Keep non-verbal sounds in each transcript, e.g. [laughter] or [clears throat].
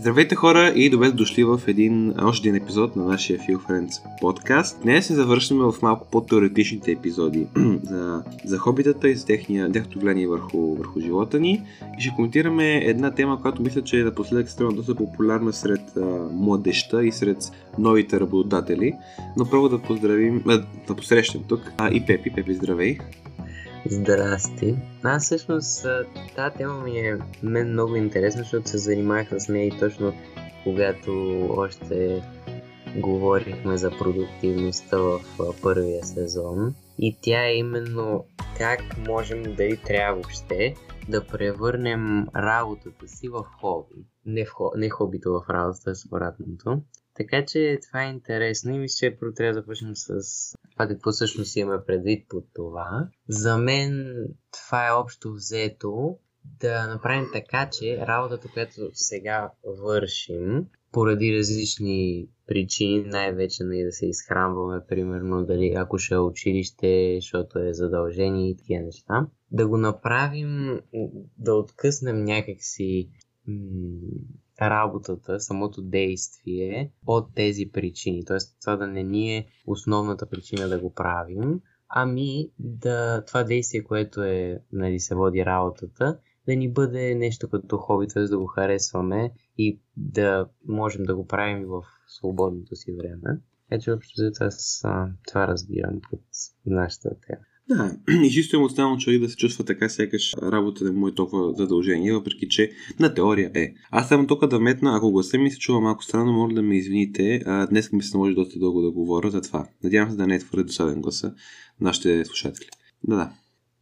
Здравейте хора и добре дошли в един, още един епизод на нашия Feel Friends подкаст. Днес се завършваме в малко по-теоретичните епизоди [clears throat] за, за хобитата и за техния, техното гледание върху, върху живота ни. И ще коментираме една тема, която мисля, че е напоследък екстремно доста популярна сред а, младеща и сред новите работодатели. Но първо да поздравим, а, да посрещам тук а, и Пепи. Пепи, здравей! Здрасти. Аз всъщност тази тема ми е мен много интересна, защото се занимавах с нея и точно когато още говорихме за продуктивността в първия сезон. И тя е именно как можем да и трябва въобще да превърнем работата си в хоби. Не, в, не хобито в работата, с обратното. Така че това е интересно и мисля, че първо трябва да започнем с това какво всъщност имаме предвид под това. За мен това е общо взето да направим така, че работата, която сега вършим, поради различни причини, най-вече нали, да се изхранваме, примерно, дали ако ще е училище, защото е задължение и такива неща, да го направим, да откъснем някакси работата, самото действие от тези причини. Тоест това да не ни е основната причина да го правим, ами да това действие, което е, нали, се води работата, да ни бъде нещо като хоби, т.е. да го харесваме и да можем да го правим в свободното си време. Ето, общо аз това разбирам под нашата тема. Да, [clears throat] и чисто емоционално човек да се чувства така, сякаш работа не му е толкова задължение, въпреки че на теория е. Аз само тук да метна, ако гласа ми се чува малко странно, моля да ме извините. А, днес ми се наложи доста дълго да говоря за това. Надявам се да не е твърде досаден гласа нашите слушатели. Да, да.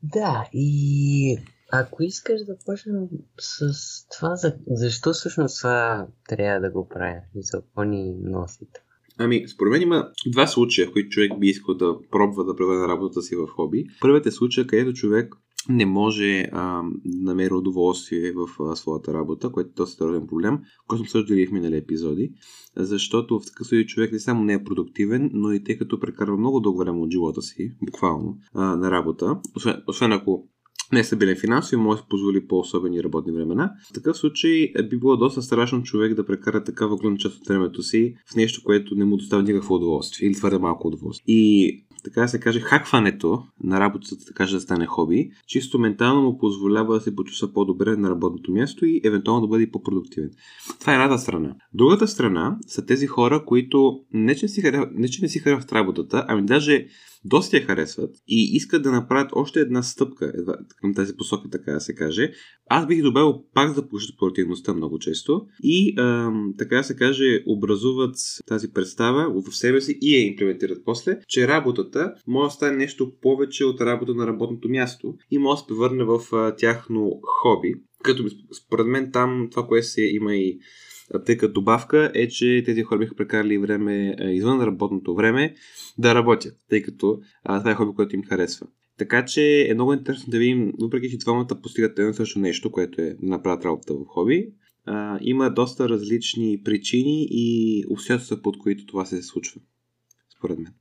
Да, и ако искаш да почнем с това, за... защо всъщност това трябва да го правим? За какво ни носите? Ами, според мен има два случая, в които човек би искал да пробва да превърне работата си в хоби. Първият е случай, където човек не може да намери удоволствие в а, своята работа, което е доста сериозен проблем, който сме съждали в минали епизоди, защото в такъв случай човек не само не е продуктивен, но и тъй като прекарва много дълго време от живота си, буквално, а, на работа, освен, освен ако не е стабилен финансово и може да се позволи по-особени работни времена. В такъв случай е, би било доста страшно човек да прекара такава главна част от времето си в нещо, което не му доставя никакво удоволствие или твърде малко удоволствие. И така да се каже, хакването на работата, така да стане хоби, чисто ментално му позволява да се почувства по-добре на работното място и евентуално да бъде по-продуктивен. Това е едната страна. Другата страна са тези хора, които не че, си харесват, не, че не си харесват работата, ами даже доста я харесват и искат да направят още една стъпка към тази посока, така да се каже. Аз бих добавил пак да повишат продуктивността много често и ам, така да се каже образуват тази представа в себе си и я имплементират после, че работата може да стане нещо повече от работа на работното място и може да се превърне в а, тяхно хоби. Като според мен там това, което се има и тъй като добавка е, че тези хора биха прекарали време извън работното време да работят, тъй като а, това е хоби, което им харесва. Така че е много интересно да видим, въпреки че двамата постигат едно също нещо, което е направят работа в хоби, а, има доста различни причини и обстоятелства, под които това се случва, според мен.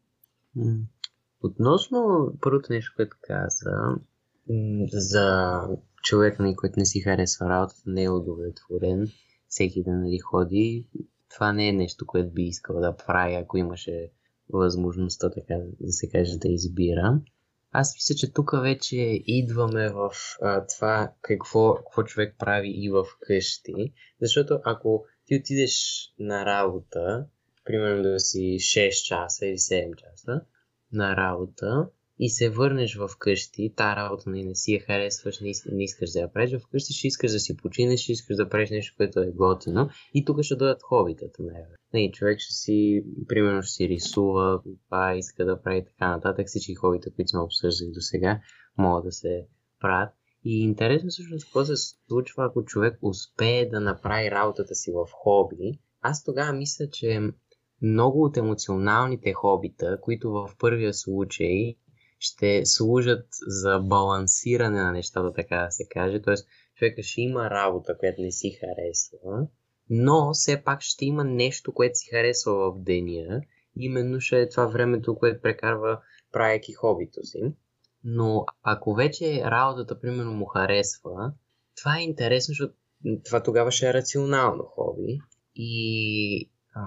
Относно първото нещо, което каза, за човек, който не си харесва работата, не е удовлетворен, всеки да нали, ходи, това не е нещо, което би искал да прави, ако имаше възможността, така да се каже, да избира. Аз мисля, че тук вече идваме в а, това какво, какво човек прави и в къщи. Защото ако ти отидеш на работа, примерно да си 6 часа или 7 часа на работа, и се върнеш в къщи, та работа не, не си я харесваш, не, не искаш да я правиш, в къщи ще искаш да си починеш, ще искаш да правиш нещо, което е готино и тук ще дойдат хобитата. Не, не, човек ще си, примерно ще си рисува, това иска да прави така нататък, всички хобита, които сме обсъждали до сега, могат да се правят. И интересно всъщност какво се случва, ако човек успее да направи работата си в хоби. Аз тогава мисля, че много от емоционалните хобита, които в първия случай ще служат за балансиране на нещата, така да се каже. Тоест, човека ще има работа, която не си харесва, но все пак ще има нещо, което си харесва в деня. Именно ще е това времето, което прекарва правейки хобито си. Но ако вече работата, примерно, му харесва, това е интересно, защото това тогава ще е рационално хоби. И а,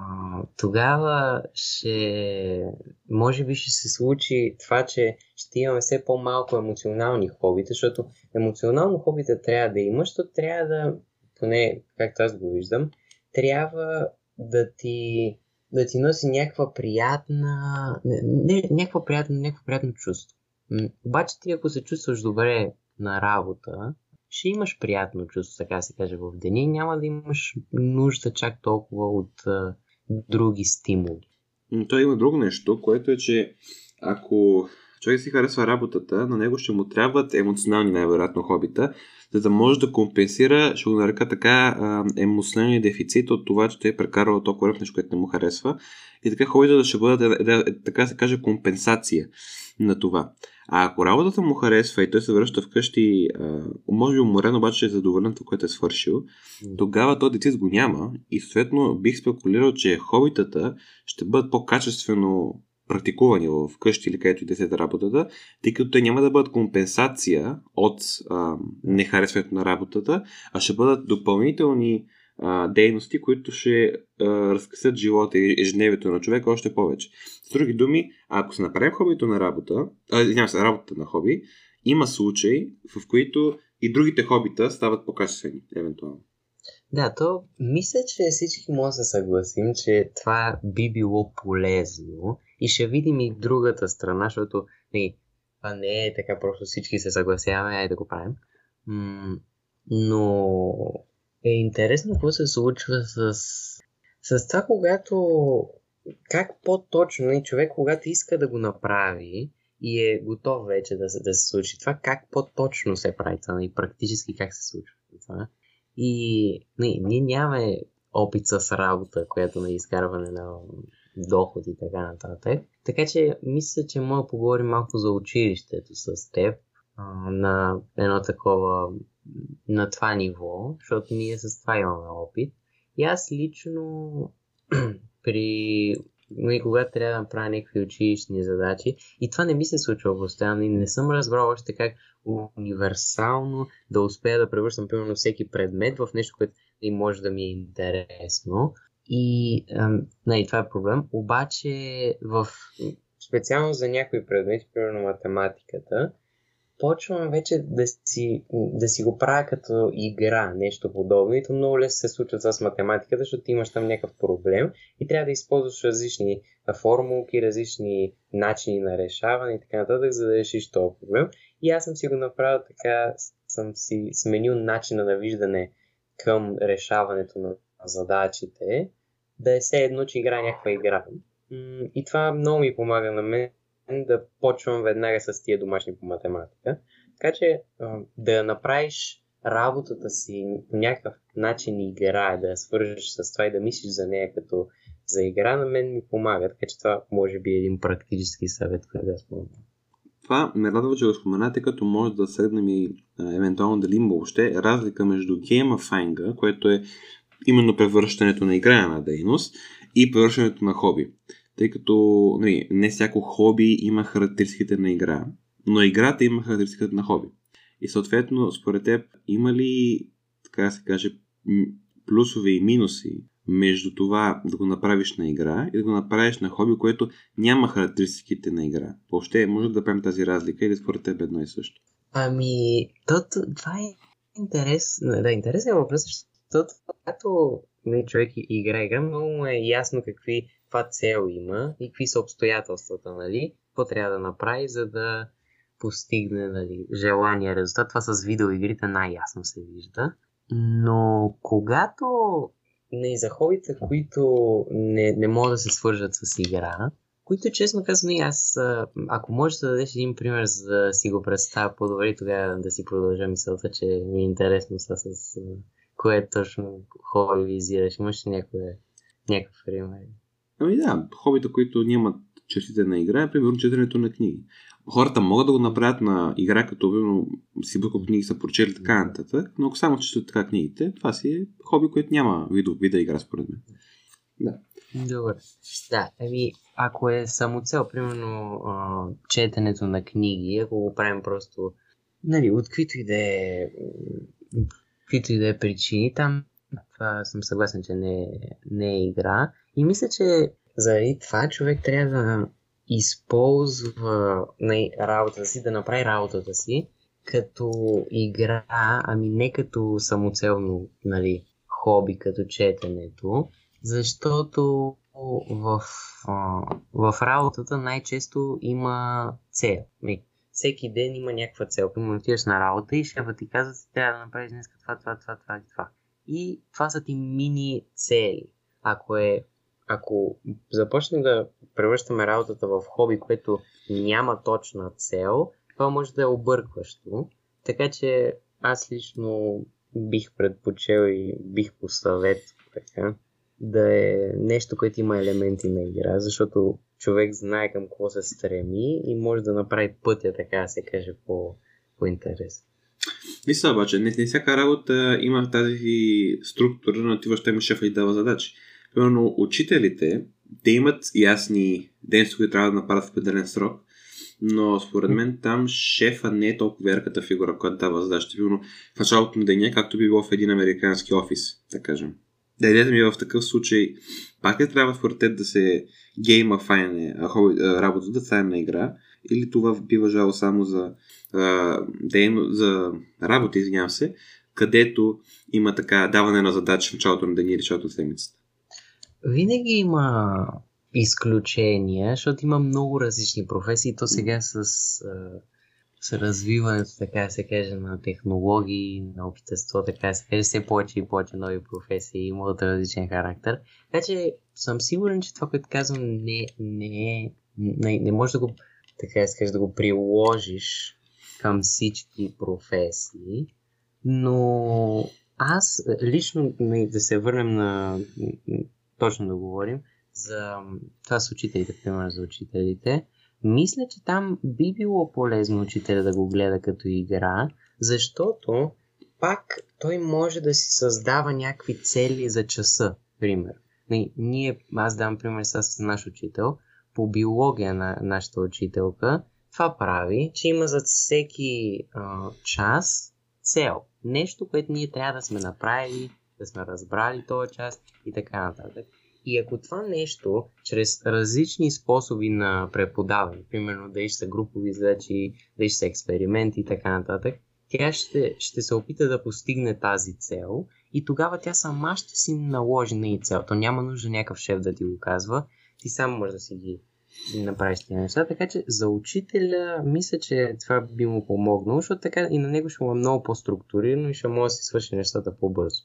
тогава ще, може би ще се случи това, че ще имаме все по-малко емоционални хобита, защото емоционално хобита трябва да имаш, защото трябва да, поне както аз го виждам, трябва да ти, да ти носи някаква приятна, не, някаква приятна, някаква приятно чувство. Обаче ти ако се чувстваш добре на работа, ще имаш приятно чувство, така се каже, в деня и няма да имаш нужда чак толкова от а, други стимули. Той има друго нещо, което е, че ако човек си харесва работата, на него ще му трябват емоционални най-вероятно хобита, за да може да компенсира, ще го нарека така, емоционалния дефицит от това, че те е прекарал толкова нещо, което не му харесва. И така хобита да ще бъдат, така се каже, компенсация на това. А ако работата му харесва и той се връща вкъщи, а, може би уморен, обаче е задоволен това, което е свършил, тогава този децис го няма и съответно бих спекулирал, че хобитата ще бъдат по-качествено практикувани в къщи или където и да се работата, тъй като те няма да бъдат компенсация от а, нехаресването на работата, а ще бъдат допълнителни дейности, които ще а, разкъсят живота и ежедневието на човека още повече. С други думи, ако се направим хобито на работа, а, се, работата на хоби, има случаи, в които и другите хобита стават по-качествени, евентуално. Да, то мисля, че всички може да се съгласим, че това би било полезно и ще видим и другата страна, защото не, това не е така просто всички се съгласяваме, ай да го правим. М- но е интересно какво се случва с, с това, когато как по-точно и човек, когато иска да го направи и е готов вече да, да се случи това, как по-точно се прави това и практически как се случва това. И не, ние нямаме опит с работа, която на изкарване на доход и така нататък. Така че мисля, че мога да поговорим малко за училището с теб на едно такова на това ниво, защото ние с това имаме опит. И аз лично [clears throat] при и когато трябва да направя някакви училищни задачи. И това не ми се случва постоянно и не съм разбрал още как универсално да успея да превръщам, примерно, всеки предмет в нещо, което и може да ми е интересно. И не, това е проблем. Обаче в специално за някои предмети, примерно математиката, почвам вече да си, да си го правя като игра, нещо подобно. И то много лесно се случва с математиката, защото имаш там някакъв проблем и трябва да използваш различни формулки, различни начини на решаване и така нататък, за да решиш този проблем. И аз съм си го направил така, съм си сменил начина на виждане към решаването на задачите, да е все едно, че игра някаква игра. И това много ми помага на мен да почвам веднага с тия домашни по математика. Така че да направиш работата си по някакъв начин игра, да я свържеш с това и да мислиш за нея като за игра, на мен ми помага. Така че това може би е един практически съвет, който да спомня. Това ме радва, че го споменате, като може да седнем и евентуално дали има въобще разлика между геймафайнга, което е именно превръщането на играема дейност и превръщането на хоби тъй като нали, не всяко хоби има характеристиките на игра, но играта има характеристиката на хоби. И съответно, според теб, има ли, така да се каже, плюсове и минуси между това да го направиш на игра и да го направиш на хоби, което няма характеристиките на игра? Въобще, може да правим тази разлика или според теб едно и също? Ами, то, това е интерес, да, интересен въпрос, защото когато нали, човек игра игра, много му е ясно какви каква цел има и какви са обстоятелствата, нали? Какво трябва да направи, за да постигне нали, желания резултат. Това с видеоигрите най-ясно се вижда. Но когато не за хобите, които не, не могат да се свържат с игра, които честно казвам, аз, ако можеш да дадеш един пример, за да си го представя по-добре, тогава да си продължа мисълта, че ми е интересно са с кое точно хоби визираш. Имаш ли някакъв пример? Ами да, хобита, които нямат чертите на игра, е примерно четенето на книги. Хората могат да го направят на игра, като примерно си буква книги са прочели така нататък, но ако само четат така книгите, това си е хоби, което няма видо, вида игра според мен. Да. Добре. Да, ами, ако е самоцел, примерно а, четенето на книги, ако го правим просто, нали, от каквито и да е каквито и да е причини, там това съм съгласен, че не, не е игра. И мисля, че заради това човек трябва да използва на работата си, да направи работата си като игра, ами не като самоцелно нали, хоби, като четенето, защото в, в работата най-често има цел. Всеки ден има някаква цел. Примерно отиваш на работа и шефът ти казва, че трябва да направиш днес това, това, това, това и това. И това са ти мини цели. Ако е ако започнем да превръщаме работата в хоби, което няма точна цел, това може да е объркващо. Така че аз лично бих предпочел и бих посъвет така, да е нещо, което има елементи на игра, защото човек знае към какво се стреми и може да направи пътя, така да се каже, по, по интерес. Мисля обаче, не, не всяка работа има тази структура, но ти въобще има шефа и дава задачи. Примерно, учителите, те имат ясни дейности, които трябва да направят в определен срок, но според мен там шефа не е толкова ярката фигура, която дава задачите. Примерно, в началото на деня, както би било в един американски офис, да кажем. Да, идеята ми е в такъв случай, пак ли трябва според теб да се геймафайне работата, да стане на игра, или това би въжало само за, а, дейно, за работа, извинявам се, където има така даване на задача в началото на деня или началото на седмицата? Винаги има изключения, защото има много различни професии. То сега с, с развиването, така се каже, на технологии, на общество, така се каже, все повече и повече нови професии има от различен характер. Така че съм сигурен, че това, което казвам, не, не, е, не, не може да го, така се каже, да го приложиш към всички професии, но аз лично да се върнем на точно да говорим, за това с учителите, примерно за учителите, мисля, че там би било полезно учителя да го гледа като игра, защото пак той може да си създава някакви цели за часа, пример. Ние, аз дам пример с наш учител, по биология на нашата учителка, това прави, че има за всеки а, час цел. Нещо, което ние трябва да сме направили, да сме разбрали този час и така нататък. И ако това нещо, чрез различни способи на преподаване, примерно да са групови задачи, да са експерименти и така нататък, тя ще, ще се опита да постигне тази цел и тогава тя сама ще си наложи на и цел. То няма нужда някакъв шеф да ти го казва, ти сам можеш да си ги направиш тези неща. Така че за учителя мисля, че това би му помогнало, защото така и на него ще му е много по-структурирано и ще може да си свърши нещата по-бързо.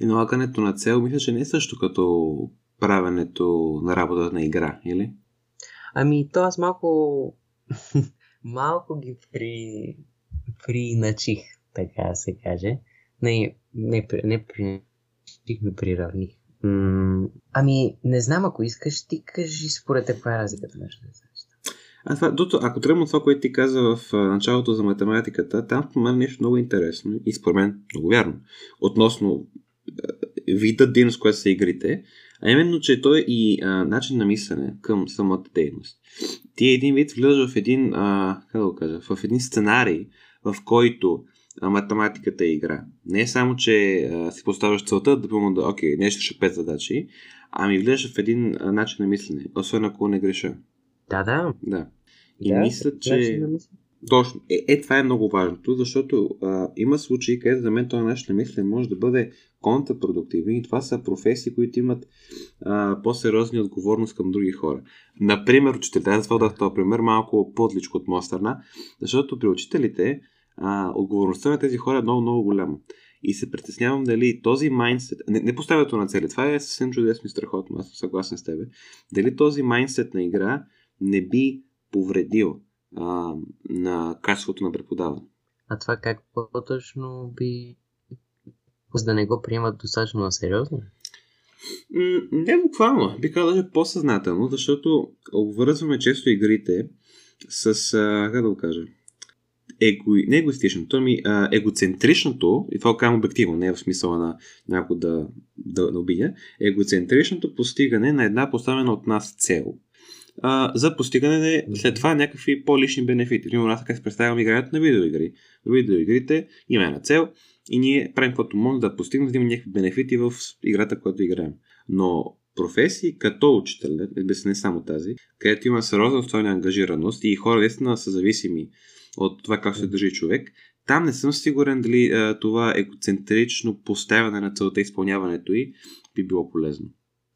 И налагането на цел, мисля, че не е също като правенето на работата на игра, или? Ами, то аз малко [laughs] малко ги при приначих, така да се каже. Не, не, не приначих, ми приравних. М- ами, не знам, ако искаш, ти кажи според каква е разликата между тези неща. А това, дото, ако тръгвам от това, което ти каза в началото за математиката, там в мен нещо много интересно и според мен много вярно. Относно вида дейност, която са игрите, а именно, че той и а, начин на мислене към самата дейност. Ти един вид влизаш в един, а, как да го кажа, в един сценарий, в който а, математиката е игра. Не е само, че а, си поставяш целта да помня да, окей, нещо ще пет задачи, ами влизаш в един а, начин на мислене, освен ако не греша. Да, да. Да. И да, мисля, че... Точно. Е, е, това е много важното, защото а, има случаи, където за мен този начин на мислене може да бъде контрпродуктивен и това са професии, които имат а, по-сериозни отговорност към други хора. Например, учителите. Аз това дах този пример малко по-отличко от моя страна, защото при учителите а, отговорността на тези хора е много, много голяма. И се притеснявам дали този майндсет, не, не поставянето на цели, това е съвсем чудесно и страхотно, аз съм съгласен с тебе, дали този майндсет на игра не би повредил а, на качеството на преподаване. А това как по-точно би за да не го приемат достатъчно на сериозно? Не буквално, би казал даже по-съзнателно, защото обвързваме често игрите с, а, как да го кажа, его, не егоистичното, ами а, егоцентричното, и това го казвам обективно, не е в смисъла на някой да, да, да обидя, егоцентричното постигане на една поставена от нас цел а, за постигане на след това някакви по-лични бенефити. Примерно аз така се представям игрането на видеоигри. Видеоигрите има една цел, и ние правим каквото можем да постигнем, да имаме някакви бенефити в играта, която играем. Но професии като учител, без не само тази, където има сериозна устойна ангажираност и хора наистина са зависими от това как се държи човек, там не съм сигурен дали а, това егоцентрично поставяне на целта и изпълняването и би било полезно.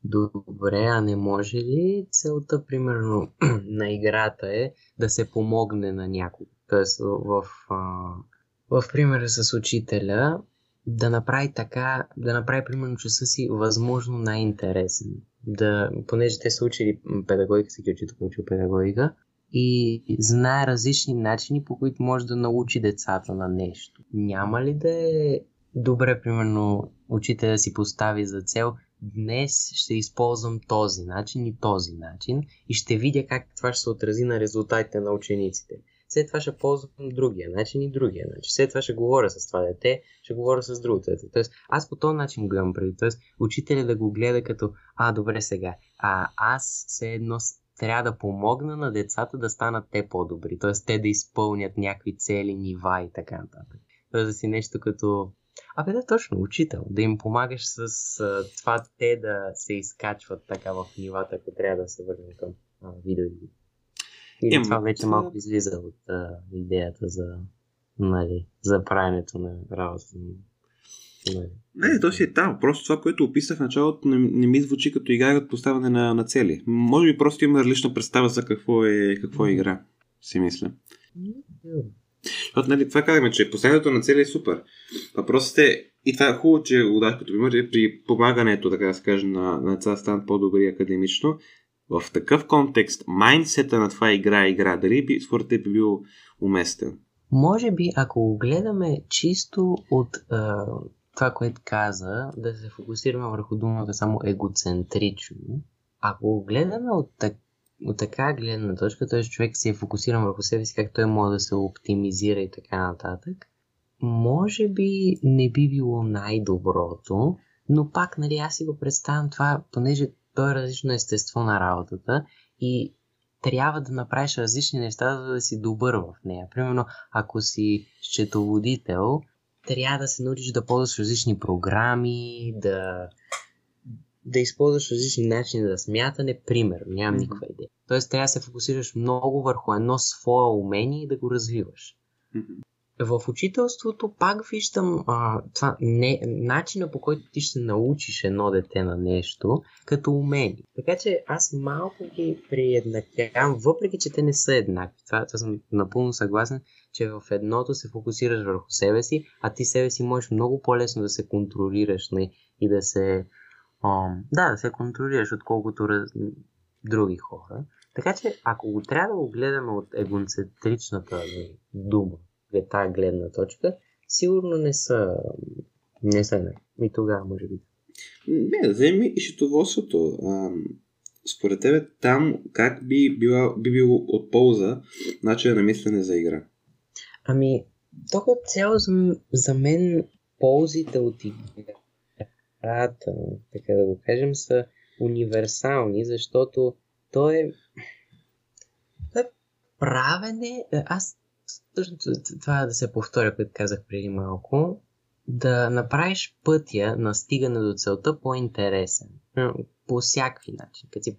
Добре, а не може ли целта, примерно, [clears throat] на играта е да се помогне на някого? Тоест, в, в, в примера с учителя, да направи така, да направи, примерно, часа си възможно най-интересен. Да, понеже те са учили педагогика, всеки учител учил педагогика, и знае различни начини, по които може да научи децата на нещо. Няма ли да е добре, примерно, учителя си постави за цел днес ще използвам този начин и този начин и ще видя как това ще се отрази на резултатите на учениците. След това ще ползвам другия начин и другия начин. След това ще говоря с това дете, ще говоря с другото дете. Тоест, аз по този начин гледам преди. Тоест, учителя да го гледа като, а, добре сега, а аз все едно трябва да помогна на децата да станат те по-добри. Т.е. те да изпълнят някакви цели, нива и така нататък. Тоест да си нещо като Абе да, точно, учител. Да им помагаш с а, това те да се изкачват така в нивата, ако трябва да се върнем към а, видеоигри. И е, това вече малко излиза от а, идеята за, нали, за правенето на работа. Не, не, то си е там. Просто това, което описах в началото, не, не ми звучи като игра от поставяне на, на цели. Може би просто има различна представа за какво е, какво е игра, си мисля. Защото, нали, това казваме, че поставянето на цели е супер. Въпросът е, и това е хубаво, че го даш като пример, е при помагането, така да се каже, на, на деца станат по-добри академично. В такъв контекст, майндсета на това игра игра, дали би, според теб би бил уместен? Може би, ако го гледаме чисто от а, това, което каза, да се фокусираме върху думата само егоцентрично, ако го гледаме от, так, от така гледна точка, т.е. човек се е фокусиран върху себе си, как той може да се оптимизира и така нататък, може би не би било най-доброто, но пак, нали, аз си го представям това, понеже то е различно естество на работата и трябва да направиш различни неща, за да си добър в нея. Примерно, ако си счетоводител, трябва да се научиш да ползваш различни програми, да, да използваш различни начини за смятане, пример, нямам mm-hmm. никаква идея. Тоест трябва да се фокусираш много върху едно свое умение и да го развиваш. Mm-hmm в учителството пак виждам а, това, не, начина по който ти ще научиш едно дете на нещо като умение. Така че аз малко ги приеднаквявам, въпреки че те не са еднакви. Това, това съм напълно съгласен, че в едното се фокусираш върху себе си, а ти себе си можеш много по-лесно да се контролираш не, и да се, а, да, да се контролираш, отколкото раз, други хора. Така че, ако го трябва да го гледаме от егоцентричната дума, е тази гледна точка, сигурно не са, не са не. И тогава, може би. Не, да вземи и счетоводството. според тебе там как би, била, би било от полза начинът на мислене за игра? Ами, като цяло за, за мен ползите от играта, така да го кажем, са универсални, защото то е, то е правене. Аз точно това да се повторя, което казах преди малко, да направиш пътя на стигане до целта по-интересен. По всякакви начин. Като си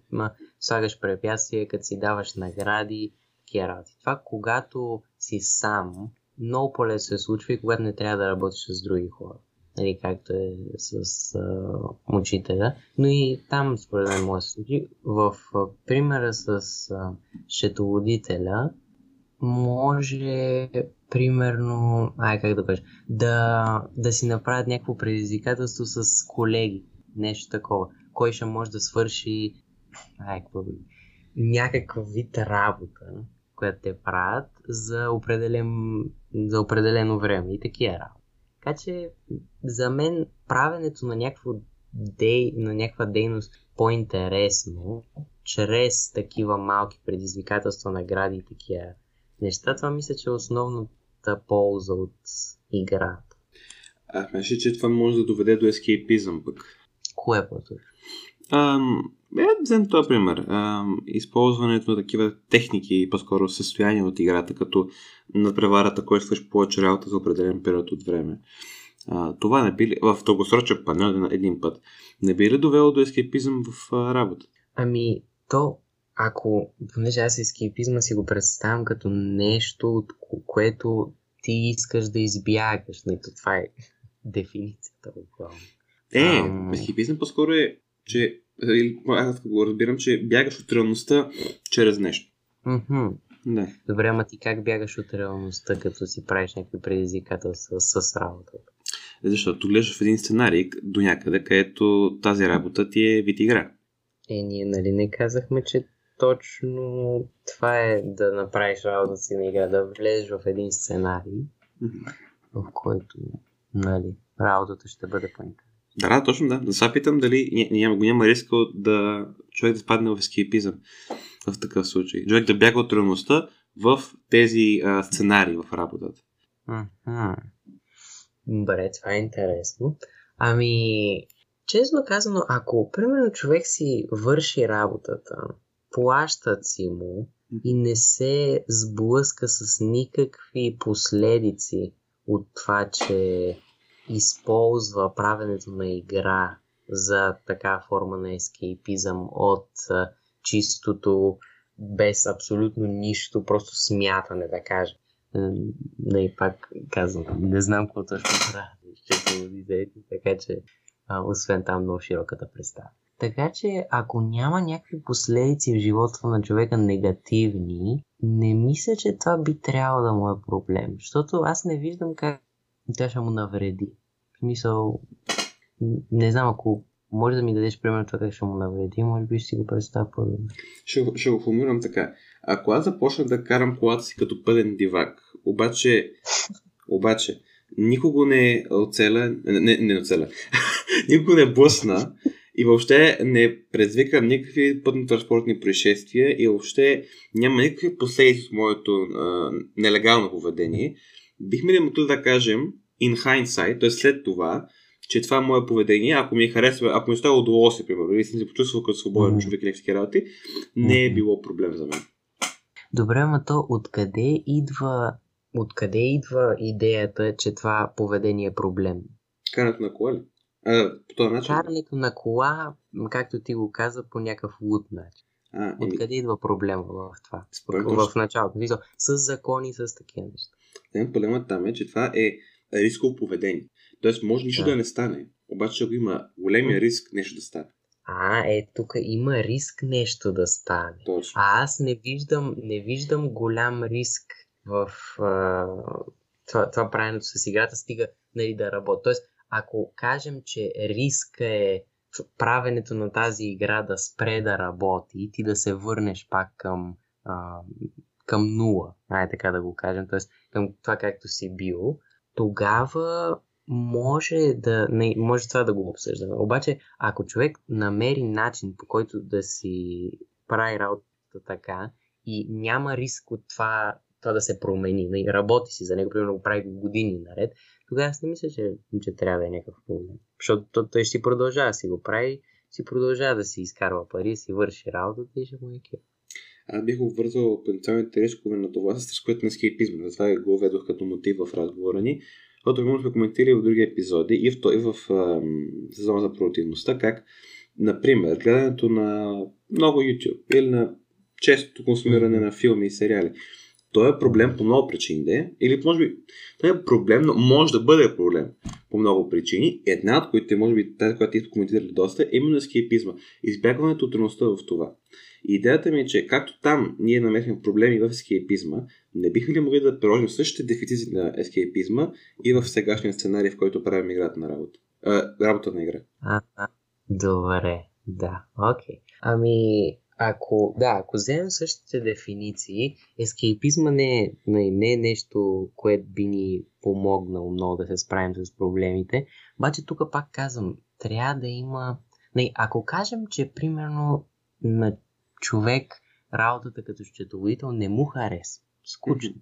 слагаш препятствия, като си даваш награди, такива работи. Това, когато си сам, много по-лесно се случва и когато не трябва да работиш с други хора. Нали, както е с а, учителя. Но и там, според мен, може да. В а, примера с а, счетоводителя, може, примерно, ай как да кажа, да, да си направят някакво предизвикателство с колеги, нещо такова. Кой ще може да свърши, ай, какво някакъв вид работа, която те правят за, определен, за определено време и такива работи. Така че за мен правенето на, някакво дей, на някаква дейност по-интересно, чрез такива малки предизвикателства, награди и такива неща, това мисля, че е основната полза от играта. А, мисля, че това може да доведе до ескейпизъм пък. Кое е по-точно? Е, взем този пример. Ам, използването на такива техники и по-скоро състояние от играта, като надпреварата, който свърши повече работа за определен период от време. а, това не би ли, в дългосрочен панел на един път, не би ли довело до ескепизъм в а, работа? Ами, то, ако, понеже аз ескепизма си го представям като нещо, от което ти искаш да избягаш. Нето това е [laughs] дефиницията буквално. Е, Ам... ескепизъм по-скоро е, че аз го разбирам, че бягаш от реалността чрез нещо. Mm-hmm. Да. Добре, ама ти как бягаш от реалността, като си правиш някакви предизвикателства с, с работата? Защото гледаш в един сценарий до някъде, където тази работа ти е вид игра. Е, ние нали не казахме, че точно това е да направиш работа си на игра, да влезеш в един сценарий, mm-hmm. в който нали, работата ще бъде по Да, да, точно да. Да се питам дали няма, няма риск да човек да спадне в ескипизъм в такъв случай. Човек да бяга от реалността в тези а, сценарии в работата. Mm-hmm. Добре, това е интересно. Ами, честно казано, ако примерно човек си върши работата, плащат си му и не се сблъска с никакви последици от това, че използва правенето на игра за така форма на ескейпизъм от чистото без абсолютно нищо, просто смятане, да кажа. Не, пак казвам, не знам какво точно прави, ще идеите, така че а, освен там много широката представа. Така че ако няма някакви последици в живота на човека негативни, не мисля, че това би трябвало да му е проблем. Защото аз не виждам как тя ще му навреди. В смисъл, не знам, ако може да ми дадеш пример това как ще му навреди, може би ще си го представя по-добре. Ще, ще го формулирам така. Ако аз започна да карам колата си като пъден дивак, обаче, обаче никого не оцеля, не, не оцеля, [laughs] никого не блъсна и въобще не предизвика никакви пътно-транспортни происшествия и въобще няма никакви последици от моето а, нелегално поведение, бихме ли могли да кажем in hindsight, т.е. след това, че това е мое поведение, ако ми е харесва, ако ми става удоволствие, примерно, или съм се почувствал като свободен mm-hmm. човек и някакви работи, не е било проблем за мен. Добре, ама то откъде идва, откъде идва идеята, че това поведение е проблем? Карането на кола ли? А, по този начин? Карането на кола, както ти го каза, по някакъв луд начин. А, Откъде идва проблема в това? В, в началото. С закони, с такива неща. Не, проблемът там е, че това е рисково поведение. Тоест може нищо да, да не стане, обаче ако има големия риск нещо да стане. А, е, тук има риск нещо да стане. Точно. А аз не виждам, не виждам голям риск в а, това, това правенето с играта, стига нали, да работи. Тоест, ако кажем, че риск е правенето на тази игра да спре да работи и ти да се върнеш пак към, а, към нула, ай така да го кажем, т.е. към това както си бил, тогава може да не, може това да го обсъждаме. Обаче, ако човек намери начин по който да си прави работата така и няма риск от това, това да се промени, нали, работи си за него, примерно го прави години наред, тогава аз не мисля, че, че трябва да е някакъв проблем. Защото той ще си продължава да си го прави, си продължава да си изкарва пари, си върши работата и ще му е кеф. Аз бих обвързал потенциалните рискове на това с рисковете на скейпизма. Затова го ведох като мотив в разговора ни. Защото може сме коментирали в други епизоди и в, и в сезона за продуктивността, как, например, гледането на много YouTube или на често консумиране на филми и сериали. То е проблем по много причини, или може би това е проблем, но може да бъде проблем по много причини. Една от които, може би тази, която ти коментирали доста, е именно ескейпизма. Избягването от трудността в това. Идеята ми е, че както там ние намерихме проблеми в ескейпизма, не бихме ли могли да приложим същите дефицити на ескейпизма и в сегашния сценарий, в който правим играта на работа. А, работа на игра. А, добре, да, окей. Okay. Ами, ако, да, ако вземем същите дефиниции, ескейпизма не, не, не е нещо, което би ни помогнало много да се справим с проблемите. Обаче тук пак казвам, трябва да има... Не, ако кажем, че примерно на човек работата като счетоводител не му харесва, скучно,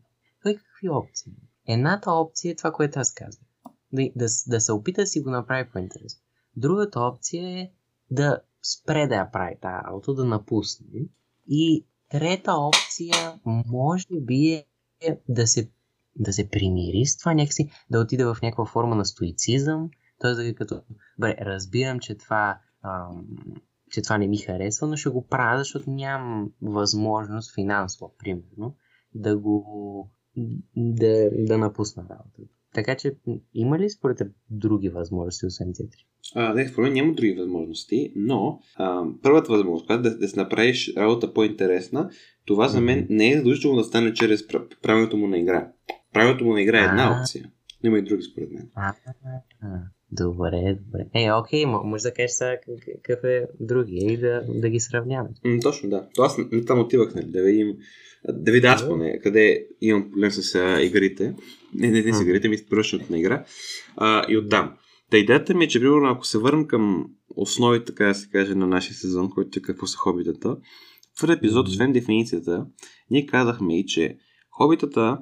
той какви опции? Едната опция е това, което аз казвам. Да, да, да се опита да си го направи по-интересно. Другата опция е да спре да я прави тази работа, да напусне. И трета опция може би е да се да се примири с това, някакси да отиде в някаква форма на стоицизъм, т.е. да като, бре, разбирам, че това, ам, че това не ми харесва, но ще го правя, защото нямам възможност финансово, примерно, да го да, да напусна работата. Така че има ли според теб други възможности освен тези три? А, не, според мен няма други възможности, но а, първата възможност, която да, да си направиш работа по-интересна, това за мен не е задължително да стане чрез правилното му на игра. Правилното му на игра е една опция. Но има и други според мен. А, добре, добре. Е, окей, може да кажеш сега какъв е други и да, да ги сравняваме. точно, да. То аз там отивах, нали, да видим да видя аз поне, къде имам проблем с а, игрите. Не, не, не с игрите, ми с пръщането на игра. А, и оттам. Та идеята ми е, че примерно ако се върнем към основи, така да се каже, на нашия сезон, който е какво са хобитата, в епизод, освен дефиницията, ние казахме и, че хобитата,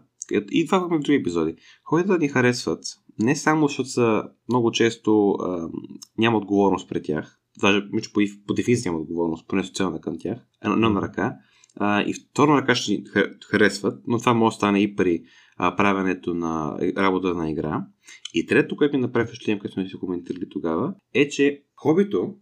и това в други епизоди, хобитата ни харесват не само защото са много често а, няма отговорност пред тях, даже мисля, по, по дефиниция няма отговорност, поне социална към тях, но на ръка, а, и второ ръка ще ни харесват, но това може да стане и при а, правенето на работа на игра. И трето, което ми направи впечатление, което сме си коментирали тогава, е, че хобито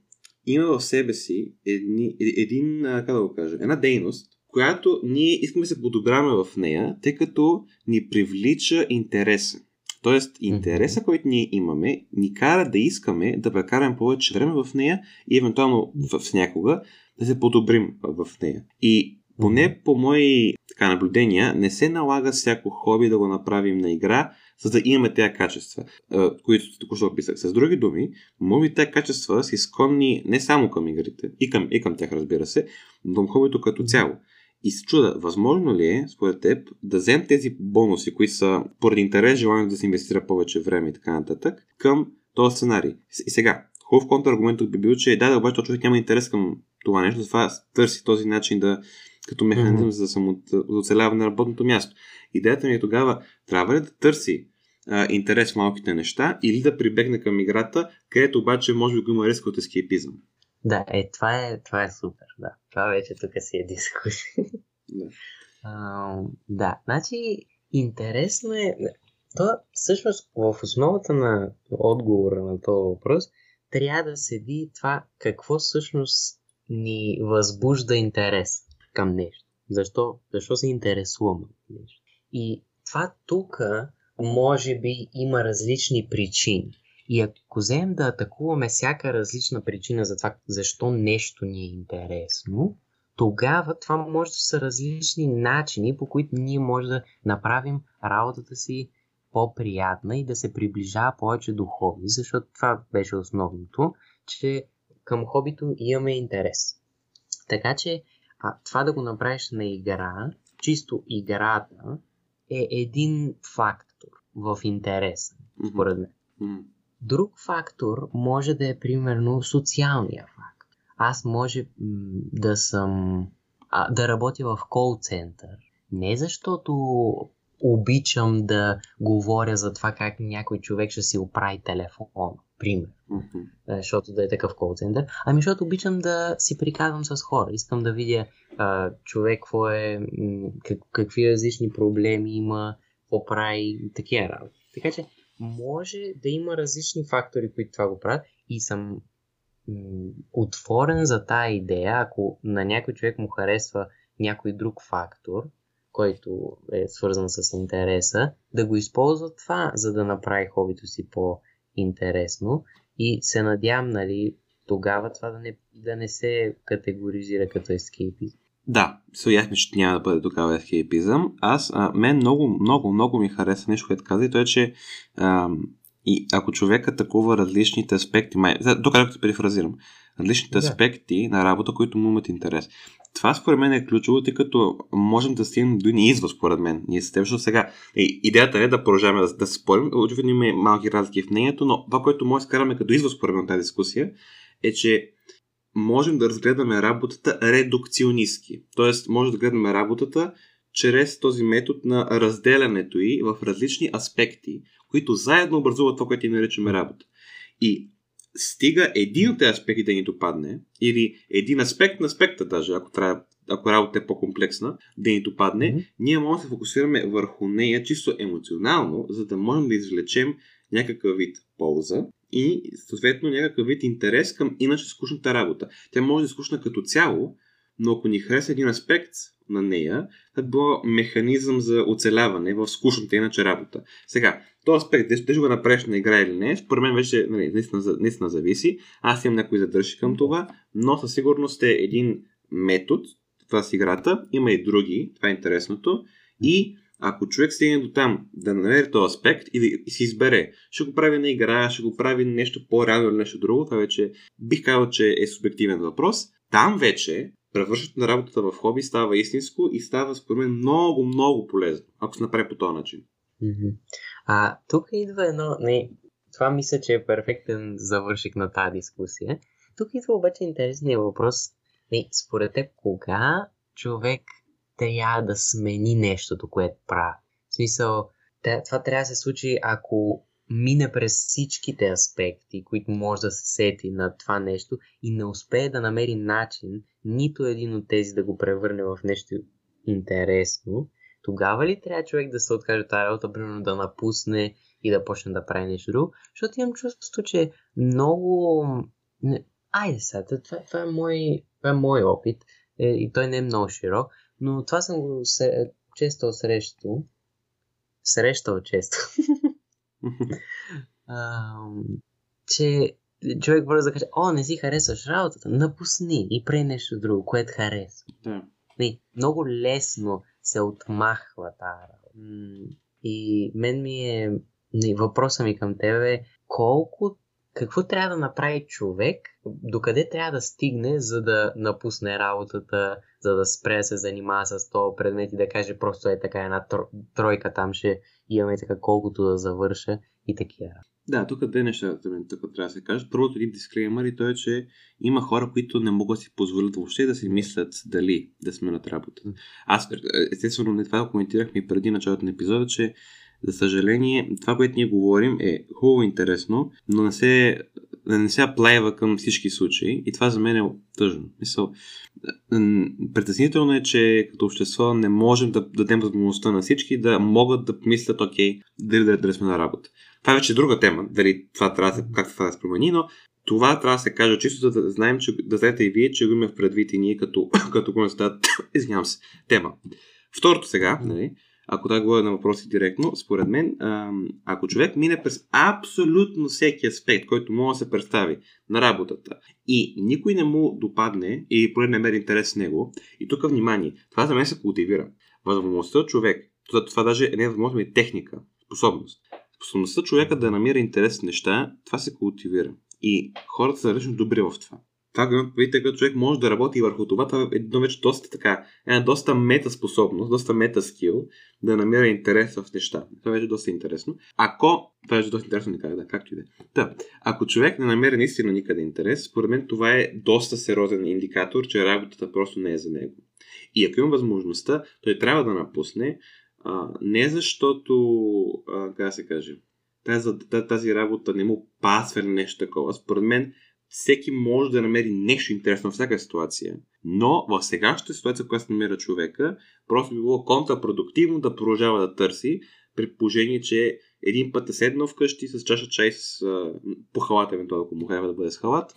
има в себе си едни, един, как да го кажа, една дейност, която ние искаме да се подобряваме в нея, тъй като ни привлича интереса. Тоест, интереса, mm-hmm. който ние имаме, ни кара да искаме да прекараме повече време в нея и евентуално в някога да се подобрим в нея. И поне по мои така, наблюдения, не се налага всяко хоби да го направим на игра, за да имаме тези качества, които току-що описах. С други думи, може би тези качества са изконни не само към игрите, и към, и към тях разбира се, но към хобито като цяло. И се чуда, възможно ли е, според теб, да вземем тези бонуси, които са поради интерес, желание да се инвестира повече време и така нататък, към този сценарий. И сега, хубав контраргумент би бил, че да, да, обаче човек няма интерес към това нещо, затова търси този начин да, като механизъм mm-hmm. за, само, за оцеляване на работното място. Идеята ми е тогава, трябва ли да търси а, интерес в малките неща или да прибегне към играта, където обаче може би го има риск от ескейпизъм. Да, е, това е, това е супер, да. Това вече тук си е дискусия. Да. [laughs] А, да, значи интересно е, то всъщност в основата на отговора на този въпрос трябва да седи това какво всъщност ни възбужда интерес към нещо. Защо? Защо се интересуваме от нещо? И това тук може би има различни причини. И ако вземем да атакуваме всяка различна причина за това, защо нещо ни е интересно, тогава това може да са различни начини, по които ние може да направим работата си по-приятна и да се приближава повече до хоби, защото това беше основното, че към хобито имаме интерес. Така че а това да го направиш на игра, чисто играта, е един фактор в интереса, според мен. Mm-hmm. Друг фактор може да е примерно социалния фактор. Аз може да съм а, да работя в кол център. Не защото обичам да говоря за това как някой човек ще си оправи телефон, пример, mm-hmm. защото да е такъв колцентър, ами защото обичам да си приказвам с хора. Искам да видя а, човек какво е, как, какви различни проблеми има, какво прави, такива работи. Така че може да има различни фактори, които това го правят и съм отворен за тая идея, ако на някой човек му харесва някой друг фактор, който е свързан с интереса, да го използва това, за да направи хобито си по-интересно. И се надявам, нали, тогава това да не, да не се категоризира като ескейпизъм. Да, се ясно, че няма да бъде тогава ескейпизъм. Аз, а, мен много, много, много ми хареса нещо, което каза и то е, че а, и ако човек атакува различните аспекти, май, тук както перифразирам, различните да. аспекти на работа, които му имат интерес. Това според мен е ключово, тъй като можем да стигнем до един извод, според мен. Ние с теб, защото сега е, идеята е да продължаваме да, да се спорим. Очевидно има малки разлики в мнението, но това, което може да скараме като извод, според мен, тази дискусия, е, че можем да разгледаме работата редукционистки. Тоест, може да гледаме работата чрез този метод на разделянето и в различни аспекти, които заедно образуват това, което ни наричаме работа. И стига един от тези аспекти да ни допадне, или един аспект на аспекта даже, ако трябва ако работа е по-комплексна, да ни допадне, mm-hmm. ние можем да се фокусираме върху нея чисто емоционално, за да можем да извлечем някакъв вид полза и съответно някакъв вид интерес към иначе скучната работа. Тя може да е скучна като цяло, но ако ни хареса един аспект на нея, това е било механизъм за оцеляване в скучната иначе работа. Сега, този аспект, дали ще го направиш на игра или не, според мен вече нали, наистина, наистина зависи. Аз имам някои задържи към това, но със сигурност е един метод, това с играта, има и други, това е интересното. И ако човек стигне до там да намери този аспект и да си избере, ще го прави на игра, ще го прави нещо по-реално или нещо друго, това вече бих казал, че е субективен въпрос. Там вече превръщането на работата в хоби става истинско и става според мен много, много полезно, ако се направи по този начин. А тук идва едно, не, това мисля, че е перфектен завършик на тази дискусия. Тук идва обаче интересният въпрос. Не, според теб, кога човек трябва да смени нещото, което прави? В смисъл, това трябва да се случи, ако мине през всичките аспекти, които може да се сети на това нещо и не успее да намери начин нито един от тези да го превърне в нещо интересно, тогава ли трябва човек да се откаже от тази работа, примерно да напусне и да почне да прави нещо друго? Защото имам чувство, че много... Айде сега, това, това, е мой, това е мой опит е, и той не е много широк, но това съм го се, често срещал. Срещал често. [laughs] а, че човек може да каже, о, не си харесваш работата, напусни и прей нещо друго, което харесва. Да. Не, много лесно се отмахва тази работа. И мен ми е, не, въпросът ми към тебе е, колко, какво трябва да направи човек, докъде трябва да стигне, за да напусне работата, за да спре да се занимава с този предмет и да каже просто е така една тройка там ще имаме така колкото да завърша и такива. Да, тук две неща тук трябва да се кажат. Първото един дисклеймър и то е, че има хора, които не могат да си позволят въобще да си мислят дали да сме на работа. Аз, естествено, не това коментирахме и преди началото на епизода, че за съжаление, това, което ние говорим е хубаво интересно, но не се, не се аплайва към всички случаи и това за мен е тъжно. Мисъл, притеснително е, че като общество не можем да дадем възможността на всички да могат да помислят, окей, дали да, да сме на работа. Това е вече друга тема, дали това трябва да, как това да се промени, но това трябва да се каже чисто, за да знаем, че да знаете и вие, че го имаме в предвид и ние като, [coughs] като констат, [coughs] извинявам се, тема. Второто сега, нали, ако да говоря на въпроси директно, според мен, ако човек мине през абсолютно всеки аспект, който може да се представи на работата и никой не му допадне и поне не мери интерес с него, и тук внимание, това за мен се култивира. Възможността човек, това, даже не е възможно, е техника, способност. Способността човека да намира интерес в неща, това се култивира. И хората са различно добри в това. Това, видите, като човек може да работи върху това, това е едно вече доста така, една доста мета способност, доста мета скил, да намира интерес в неща. Това вече е доста интересно. Ако, това е доста интересно никак, да, както и да е. Да, ако човек не намери наистина никъде интерес, според мен това е доста сериозен индикатор, че работата просто не е за него. И ако има възможността, той трябва да напусне, а, не защото, а, как се каже, тази, тази работа не му пасва или нещо такова. Според мен, всеки може да намери нещо интересно в всяка ситуация, но в сегашната ситуация, която се намира човека, просто би било контрапродуктивно да продължава да търси, при положение, че един път е седнал вкъщи с чаша чай с по халата, евентуално, ако му трябва да бъде с халат,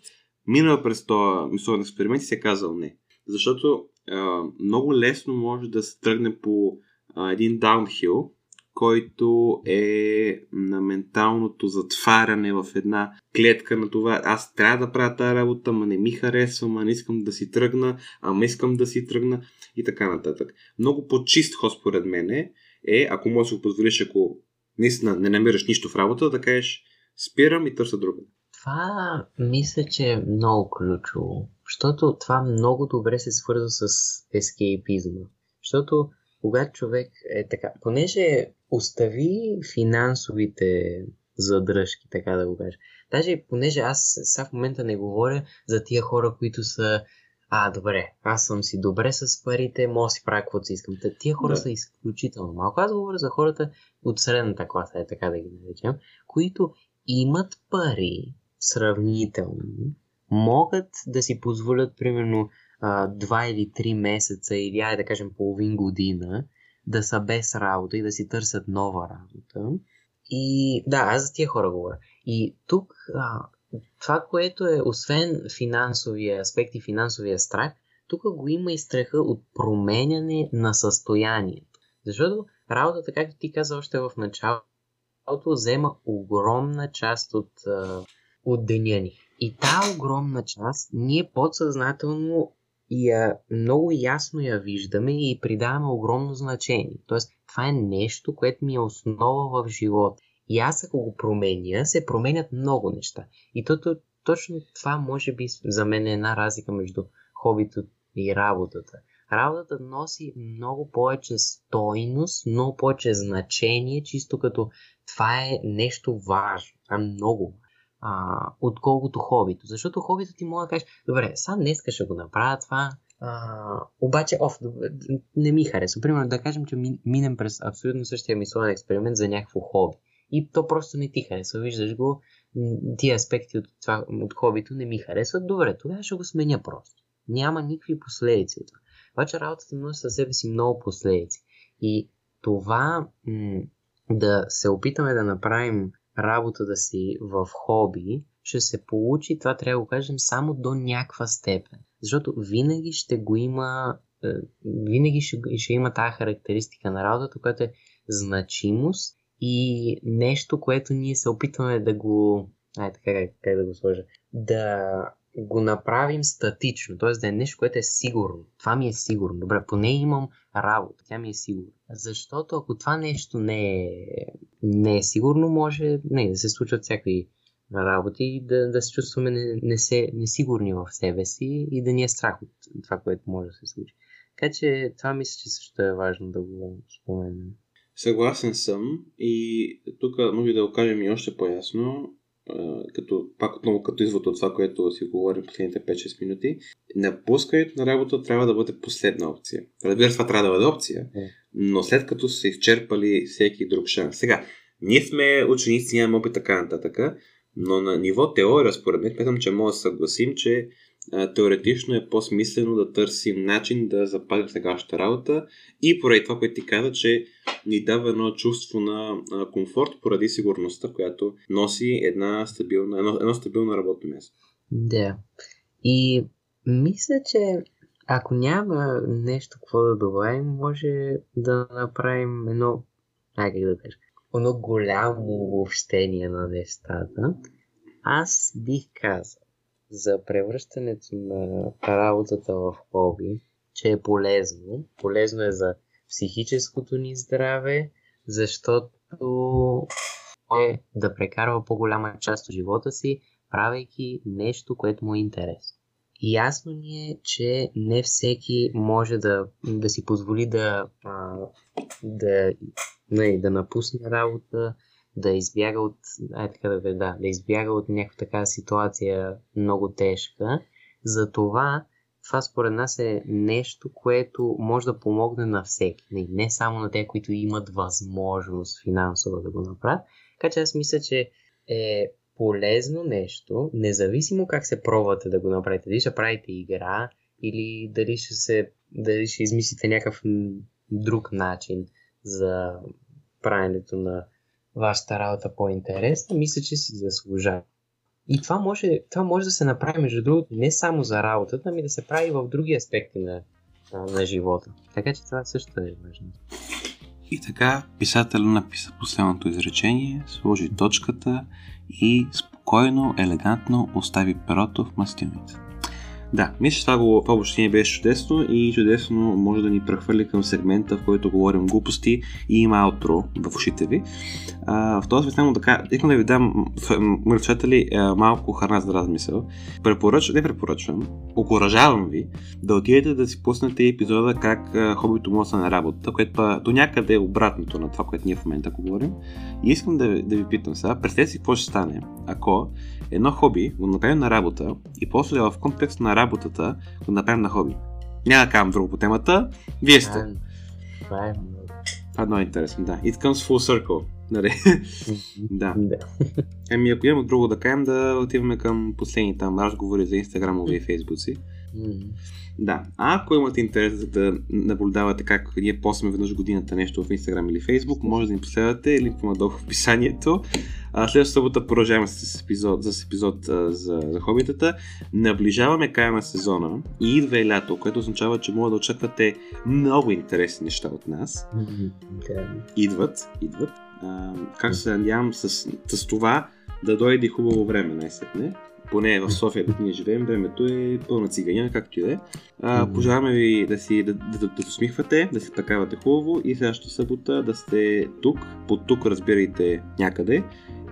минал през този мисловен експеримент и се е казал не. Защото а, много лесно може да се тръгне по а, един даунхил, който е на менталното затваряне в една клетка на това. Аз трябва да правя тази работа, ма не ми харесва, ма не искам да си тръгна, ама искам да си тръгна и така нататък. Много по-чист ход според мен е, ако можеш да го позволиш, ако наистина не намираш нищо в работа, да кажеш спирам и търся друга. Това мисля, че е много ключово, защото това много добре се свързва с ескейпизма. Защото когато човек е така, понеже остави финансовите задръжки, така да го кажа. Даже понеже аз сега в момента не говоря за тия хора, които са а, добре, аз съм си добре с парите, мога да си правя каквото си искам. Та, тия хора да. са изключително малко. Аз говоря за хората от средната класа, е така да ги наречем, които имат пари сравнително, могат да си позволят, примерно, два или три месеца или айде да кажем половин година да са без работа и да си търсят нова работа. И да, аз за тия хора говоря. И тук а, това, което е, освен финансовия аспект и финансовия страх, тук го има и страха от променяне на състоянието. Защото работата, както ти каза още в началото, взема огромна част от, от деня ни. И тази огромна част ние подсъзнателно я много ясно я виждаме и придаваме огромно значение. Тоест, това е нещо, което ми е основа в живота. И аз ако го променя, се променят много неща. И то, то, точно това може би за мен е една разлика между хобито и работата. Работата носи много повече стойност, много повече значение, чисто като това е нещо важно, това е много а, отколкото хобито. Защото хобито ти мога да кажеш, добре, сега днеска ще го направя това, а, обаче, оф, не ми харесва. Примерно да кажем, че минем през абсолютно същия мисловен експеримент за някакво хоби. И то просто не ти харесва. Виждаш го, тия аспекти от, това, от хобито не ми харесват. Добре, тогава ще го сменя просто. Няма никакви последици от това. Обаче работата носи със себе си много последици. И това м- да се опитаме да направим работата си в хоби, ще се получи, това трябва да го кажем, само до някаква степен. Защото винаги ще го има, е, винаги ще, ще има тази характеристика на работата, която е значимост и нещо, което ние се опитваме да го... Ай, така как, как да го сложа? Да го направим статично, т.е. да е нещо, което е сигурно. Това ми е сигурно. Добре, поне имам работа, тя ми е сигурна. Защото ако това нещо не е, не е сигурно, може не, да се случват всякакви работи и да, да се чувстваме не, не се, несигурни в себе си и да ни е страх от това, което може да се случи. Така че това мисля, че също е важно да го споменем. Съгласен съм и тук може да го кажем и още по-ясно като, пак отново като извод от това, което си говорим последните 5-6 минути, напускането на работа трябва да бъде последна опция. Разбира се, това трябва да бъде опция, е. но след като са изчерпали всеки друг шанс. Сега, ние сме ученици, нямаме опит така нататък, но на ниво теория, според мен, смятам, че може да съгласим, че теоретично е по-смислено да търсим начин да запазим сегашната работа и поради това, което ти каза, че ни дава едно чувство на комфорт поради сигурността, която носи една стабилна, едно, едно стабилно работно място. Да. И мисля, че ако няма нещо какво да добавим, може да направим едно, ай как да кажа, едно голямо обобщение на нещата. Аз бих казал, за превръщането на работата в хоби, че е полезно. Полезно е за психическото ни здраве, защото е да прекарва по-голяма част от живота си, правейки нещо, което му е интерес. Ясно ни е, че не всеки може да, да си позволи да, да, не, да напусне работа, да избяга от, ай така да, да, да избяга от някаква така ситуация много тежка. Затова това според нас е нещо, което може да помогне на всеки. Не, не само на те, които имат възможност финансово да го направят. Така че аз мисля, че е полезно нещо, независимо как се пробвате да го направите. Дали ще правите игра или дали ще, се, дали ще измислите някакъв друг начин за правенето на вашата работа по-интересна, мисля, че си заслужава. И това може, това може да се направи, между другото, не само за работата, ами да се прави в други аспекти на, на живота. Така че това също е важно. И така, писателя написа последното изречение, сложи точката и спокойно, елегантно остави перото в мастилницата. Да, мисля, че това, го, това обобщение беше чудесно и чудесно може да ни прехвърли към сегмента, в който говорим глупости и има аутро в ушите ви. А, в този смисъл така, искам да ви дам, мои слушатели, малко храна за размисъл. Препоръчвам, не препоръчвам, окоръжавам ви да отидете да си пуснете епизода как хобито му на работа, което до някъде е обратното на това, което ние в момента говорим. И искам да, да ви питам сега, представете си какво ще стане, ако едно хоби го направим на работа и после в контекст на работата го направим на хоби. Няма да друго по темата. Вие сте. Това е Това е много интересно, да. It comes full circle. Нали? [laughs] да. Еми, ако имаме друго да кажем, да отиваме към последните там разговори за Инстаграмови и Фейсбуци. Да, а ако имате интерес да наблюдавате как ние посваме веднъж годината нещо в Instagram или Facebook, може да ни последвате, линк надолу в описанието. А, следващата събота продължаваме с епизод, с епизод а, за, за хобитата. Наближаваме края на сезона и идва и лято, което означава, че може да очаквате много интересни неща от нас. Да. Идват, идват. А, как се надявам с, с това да дойде хубаво време най-сетне. Поне в София, където ние живеем, времето е пълна циганина, както и да е. Пожелаваме ви да си да, да, да, да усмихвате, да се такавате хубаво и следващата събота да сте тук, под тук разбирайте някъде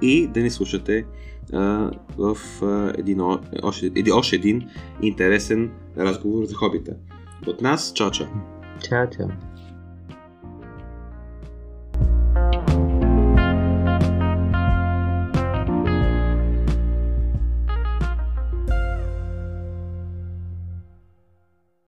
и да ни слушате а, в а, един, още, един, още един интересен разговор за хобита. От нас, чао чао! Чао, чао.